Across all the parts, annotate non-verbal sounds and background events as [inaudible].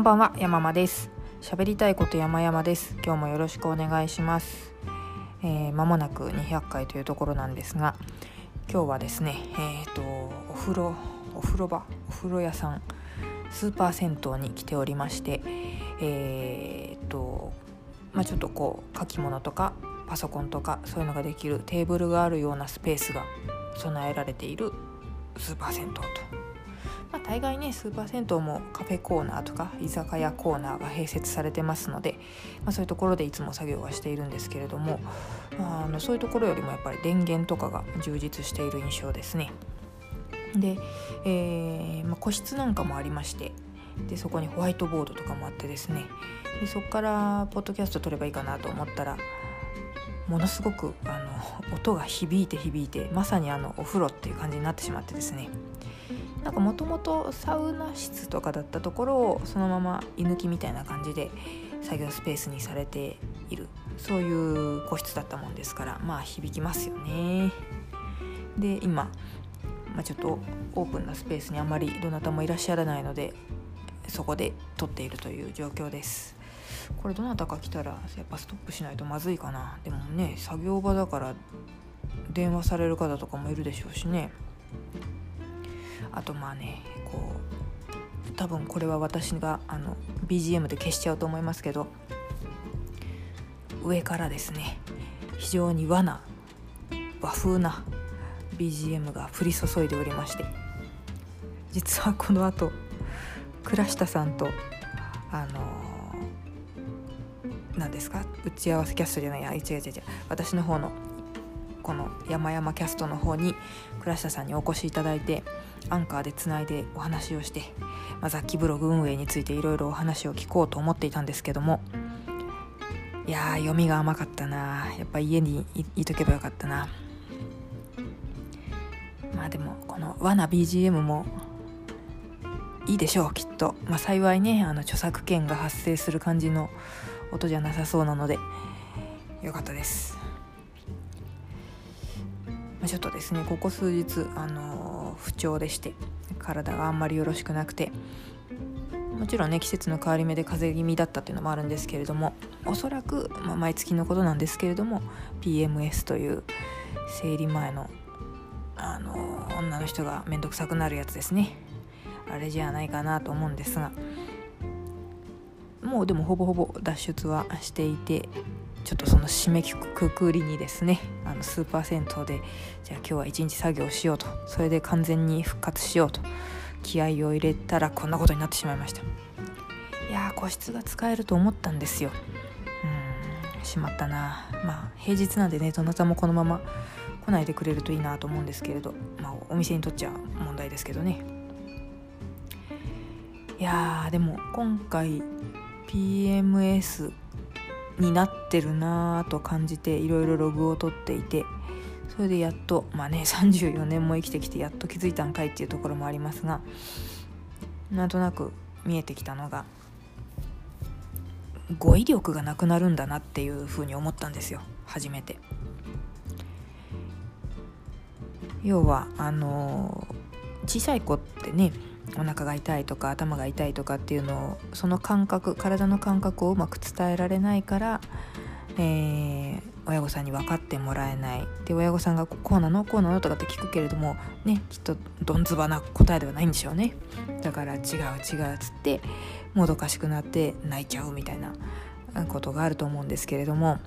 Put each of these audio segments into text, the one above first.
んばんは山間です。喋りたいこと山々です。今日もよろしくお願いします。えー、もなく200回というところなんですが今日はですねえっ、ー、とお風呂お風呂場お風呂屋さんスーパー銭湯に来ておりましてえっ、ー、とまあちょっとこう書き物とかパソコンとかそういうのができるテーブルがあるようなスペースが備えられているスーパー銭湯と、大概ねスーパー銭湯もカフェコーナーとか居酒屋コーナーが併設されてますので、まあ、そういうところでいつも作業はしているんですけれども、まあ、あのそういうところよりもやっぱり電源とかが充実している印象ですね。で、えー、まあ、個室なんかもありましてでそこにホワイトボードとかもあってですねでそこからポッドキャスト撮ればいいかなと思ったらものすごくあの音が響いて響いてまさにあのお風呂っていう感じになってしまってですねなんかもともとサウナ室とかだったところをそのまま居抜きみたいな感じで作業スペースにされている。そういう個室だったもんですからまあ響きますよね。で今、まあ、ちょっとオープンなスペースにあまりどなたもいらっしゃらないのでそこで撮っているという状況です。これどなたか来たらやっぱストップしないとまずいかな。でもね作業場だから電話される方とかもいるでしょうしね。あとまあねこう多分これは私があの BGM で消しちゃうと思いますけど上からですね非常に和な和風な BGM が降り注いでおりまして実はこのあと倉下さんとあの何ですか？打ち合わせキャストじゃないや違う違う違う私の方のこの山々キャストの方に倉下さんにお越しいただいてアンカーでつないでお話をして、まあ、雑記ブログ運営についていろいろお話を聞こうと思っていたんですけどもいやー読みが甘かったな。やっぱ家にいとけばよかったな。まあでもこの和な BGM もいいでしょうきっと、まあ、幸いねあの著作権が発生する感じの音じゃなさそうなのでよかったです。まあ、ちょっとですねここ数日、あの不調でして体があんまりよろしくなくてもちろんね季節の変わり目で風邪気味だったっていうのもあるんですけれどもおそらく、まあ、毎月のことなんですけれども PMS という生理前のあの女の人が面倒くさくなるやつですね。あれじゃないかなと思うんですがもうでもほぼほぼ脱出はしていてちょっとその締めくくりにですねあのスーパー銭湯でじゃあ今日は一日作業しようとそれで完全に復活しようと気合を入れたらこんなことになってしまいました。いや個室が使えると思ったんですよ。うんしまったな。まあ平日なんでねどなたもこのまま来ないでくれるといいなと思うんですけれど、まあ、お店にとっちゃ問題ですけどね。いやでも今回 PMS になってるなぁと感じていろいろログを取っていてそれでやっとまあね [laughs] 34年も生きてきてやっと気づいたんかいっていうところもありますがなんとなく見えてきたのが語彙力がなくなるんだなっていうふうに思ったんですよ初めて。要はあの小さい子ってねお腹が痛いとか頭が痛いとかっていうのをその感覚体の感覚をうまく伝えられないから、えー、親御さんに分かってもらえない。で親御さんがこうなの？こうなの？とかって聞くけれどもねきっとどんずばな答えではないんでしょうね。だから違う違うっつってもどかしくなって泣いちゃうみたいなことがあると思うんですけれども。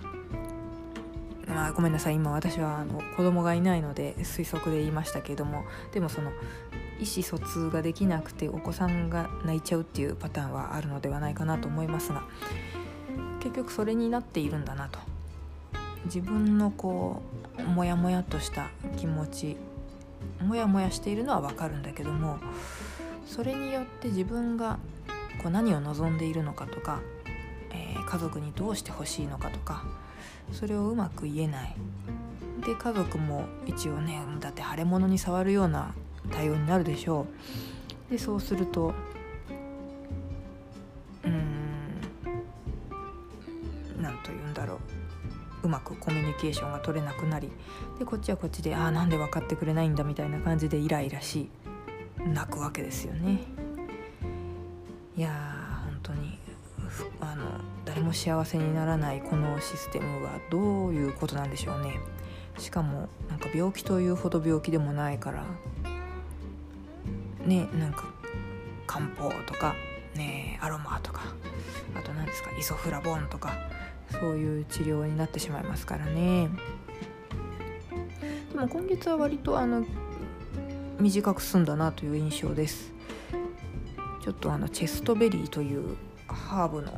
まあ、ごめんなさい。今私はあの子供がいないので推測で言いましたけれども。でもその意思疎通ができなくてお子さんが泣いちゃうっていうパターンはあるのではないかなと思いますが結局それになっているんだなと。自分のこうモヤモヤとした気持ちモヤモヤしているのは分かるんだけどもそれによって自分がこう何を望んでいるのかとか、えー、家族にどうしてほしいのかとかそれをうまく言えない。で家族も一応ねだって腫れ物に触るような対応になるでしょう。でそうするとうん何と言うんだろう。うまくコミュニケーションが取れなくなりでこっちはこっちでああなんで分かってくれないんだみたいな感じでイライラし泣くわけですよね。いやー本当にあの誰も幸せにならないこのシステムはどういうことなんでしょうね。しかもなんか病気というほど病気でもないからねなんか漢方とかねアロマとかあと何ですかイソフラボンとかそういう治療になってしまいますからね。でも今月は割とあの短く済んだなという印象です。ちょっとあのチェストベリーというハーブの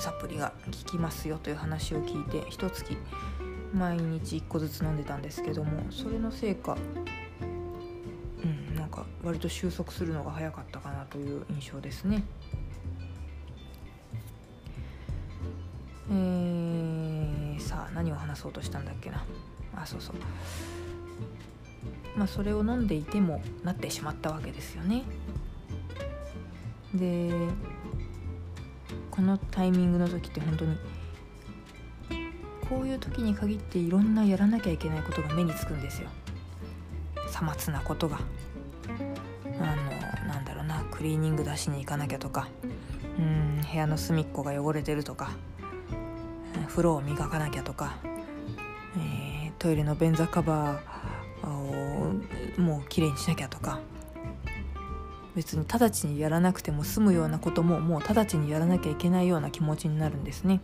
サプリが効きますよという話を聞いて一月毎日1個ずつ飲んでたんですけどもそれのせいかか割と収束するのが早かったかなという印象ですね。えー、さあ何を話そうとしたんだっけな。あそうそう。まあそれを飲んでいてもなってしまったわけですよね。でこのタイミングの時って本当にこういう時に限っていろんなやらなきゃいけないことが目につくんですよ。さまつなことが。クリーニング出しに行かなきゃとかうん部屋の隅っこが汚れてるとか風呂を磨かなきゃとか、えー、トイレの便座カバーをもうきれいにしなきゃとか別に直ちにやらなくても済むようなことももう直ちにやらなきゃいけないような気持ちになるんですね。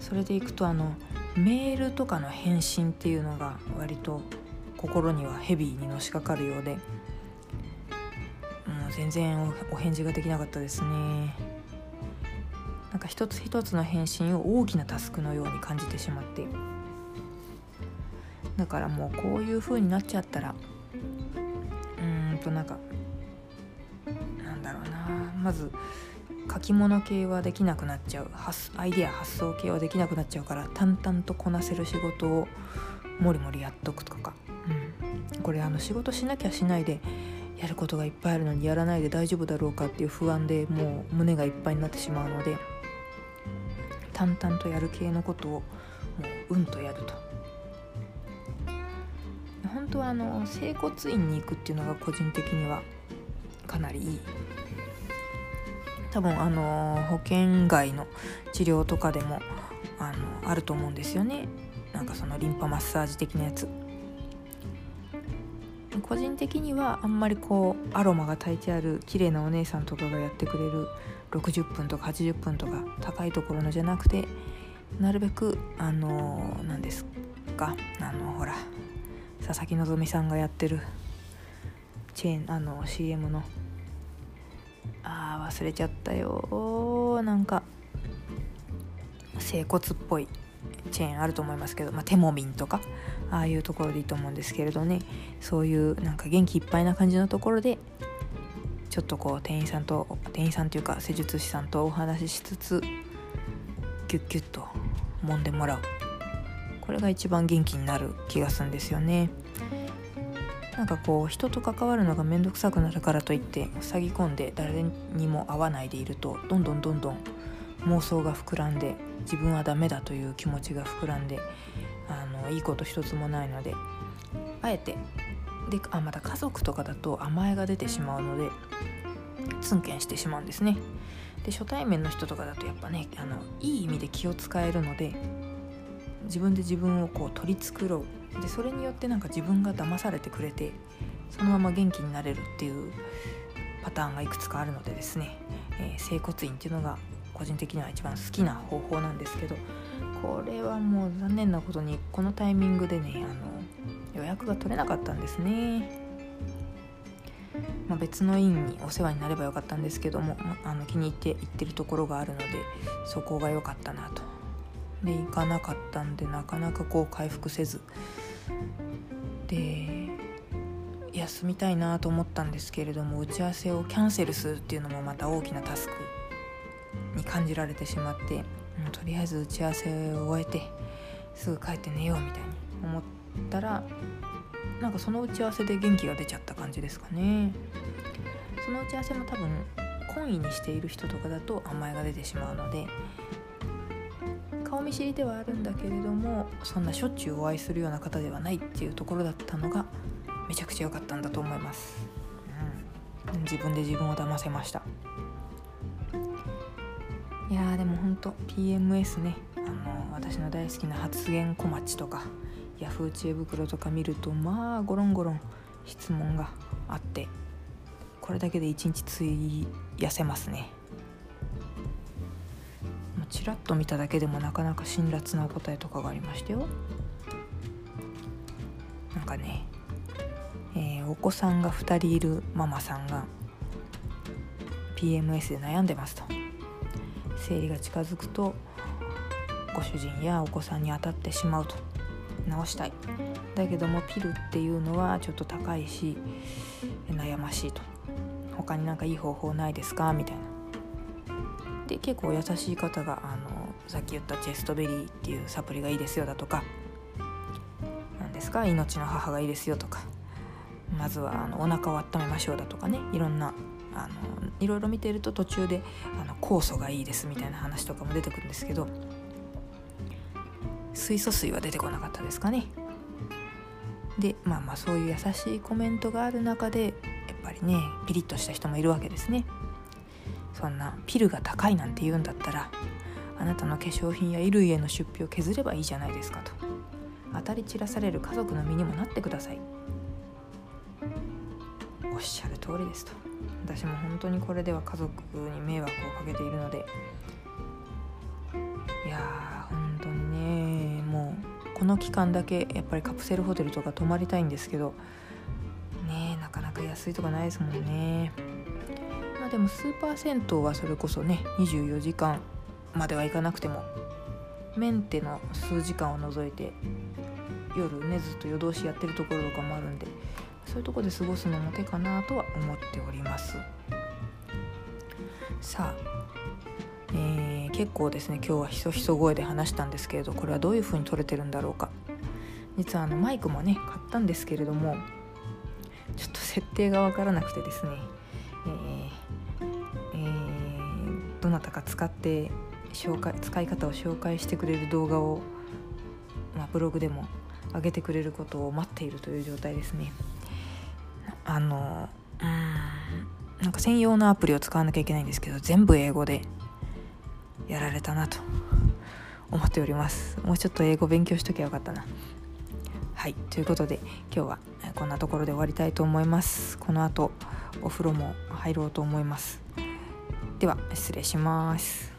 それでいくとあのメールとかの返信っていうのが割と心にはヘビーにのしかかるようで全然お返事ができなかったですね。なんか一つ一つの返信を大きなタスクのように感じてしまって。だからもうこういう風になっちゃったらうーんとなんかなんだろうな。まず書き物系はできなくなっちゃう。アイデア発想系はできなくなっちゃうから淡々とこなせる仕事をもりもりやっとくとか、うん、これあの仕事しなきゃしないでやることがいっぱいあるのにやらないで大丈夫だろうかっていう不安でもう胸がいっぱいになってしまうので淡々とやる系のことをもううんとやると。本当はあの整骨院に行くっていうのが個人的にはかなりいい。多分あの保険外の治療とかでもあのあると思うんですよね。なんかそのリンパマッサージ的なやつ。個人的にはあんまりこうアロマが炊いてある綺麗なお姉さんとかがやってくれる60分とか80分とか高いところのじゃなくてなるべくあの何ですかあのほら佐々木希さんがやってるチェーンあの CM のあー忘れちゃったよなんか整骨っぽい。チェーンあると思いますけど、まあ、テモミンとかああいうところでいいと思うんですけれどね。そういうなんか元気いっぱいな感じのところでちょっとこう店員さんと店員さんというか施術師さんとお話ししつつギュッギュッと揉んでもらう。これが一番元気になる気がするんですよね。なんかこう人と関わるのが面倒くさくなるからといって塞ぎ込んで誰にも会わないでいるとどんどんどんどん妄想が膨らんで自分はダメだという気持ちが膨らんであのいいこと一つもないのであえてであまた家族とかだと甘えが出てしまうのでツンケンしてしまうんですね。で初対面の人とかだとやっぱねあのいい意味で気を使えるので自分で自分をこう取り繕う。でそれによってなんか自分が騙されてくれてそのまま元気になれるっていうパターンがいくつかあるのでですね、えー、整骨院っていうのが個人的には一番好きな方法なんですけどこれはもう残念なことにこのタイミングでねあの予約が取れなかったんですね。まあ、別の院にお世話になればよかったんですけどもあの気に入って行ってるところがあるのでそこが良かったなと。で行かなかったんでなかなかこう回復せずで休みたいなと思ったんですけれども打ち合わせをキャンセルするっていうのもまた大きなタスクに感じられてしまってもうとりあえず打ち合わせを終えてすぐ帰って寝ようみたいに思ったらなんかその打ち合わせで元気が出ちゃった感じですかね。その打ち合わせも多分懇意にしている人とかだと甘えが出てしまうので顔見知りではあるんだけれどもそんなしょっちゅうお会いするような方ではないっていうところだったのがめちゃくちゃ良かったんだと思います、うん、自分で自分を騙せました。いやでもほんと PMS ねあの私の大好きな発言小町とかヤフー知恵袋とか見るとまあゴロンゴロン質問があってこれだけで一日費やせますね。ちらっと見ただけでもなかなか辛辣なお答えとかがありましたよ。なんかね、えー、お子さんが2人いるママさんが PMS で悩んでますと。生理が近づくとご主人やお子さんに当たってしまうと。治したい。だけどもピルっていうのはちょっと高いし悩ましいと。他になんかいい方法ないですか？みたいな。で結構優しい方があのさっき言ったチェストベリーっていうサプリがいいですよだとか。何ですか？命の母がいいですよとか。まずはあのお腹を温めましょうだとかね。いろんなあのいろいろ見てると途中であの酵素がいいですみたいな話とかも出てくるんですけど水素水は出てこなかったですかね。でまあまあそういう優しいコメントがある中でやっぱりねピリッとした人もいるわけですね。そんなピルが高いなんて言うんだったらあなたの化粧品や衣類への出費を削ればいいじゃないですかと。当たり散らされる家族の身にもなってください。おっしゃる通りですと。私も本当にこれでは家族に迷惑をかけているのでいやー本当にねもうこの期間だけやっぱりカプセルホテルとか泊まりたいんですけどねなかなか安いとかないですもんね。まあでもスーパー銭湯はそれこそね24時間まではいかなくてもメンテの数時間を除いて夜ねずっと夜通しやってるところとかもあるんでそういうとこで過ごすのも手かなとは思っておりますさあ、えー、結構ですね今日はひそひそ声で話したんですけれどこれはどういう風に撮れてるんだろうか実はあのマイクもね買ったんですけれどもちょっと設定が分からなくてですね、えーえー、どなたか使って紹介使い方を紹介してくれる動画を、まあ、ブログでも上げてくれることを待っているという状態ですね。あのうんなんか専用のアプリを使わなきゃいけないんですけど全部英語でやられたなと思っております。もうちょっと英語勉強しときゃよかったな。はい。ということで今日はこんなところで終わりたいと思います。この後お風呂も入ろうと思います。では失礼します